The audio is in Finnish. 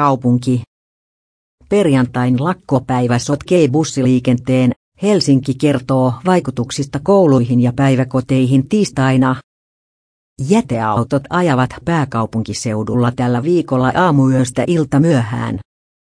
kaupunki. Perjantain lakkopäivä sotkee bussiliikenteen, Helsinki kertoo vaikutuksista kouluihin ja päiväkoteihin tiistaina. Jäteautot ajavat pääkaupunkiseudulla tällä viikolla aamuyöstä ilta myöhään.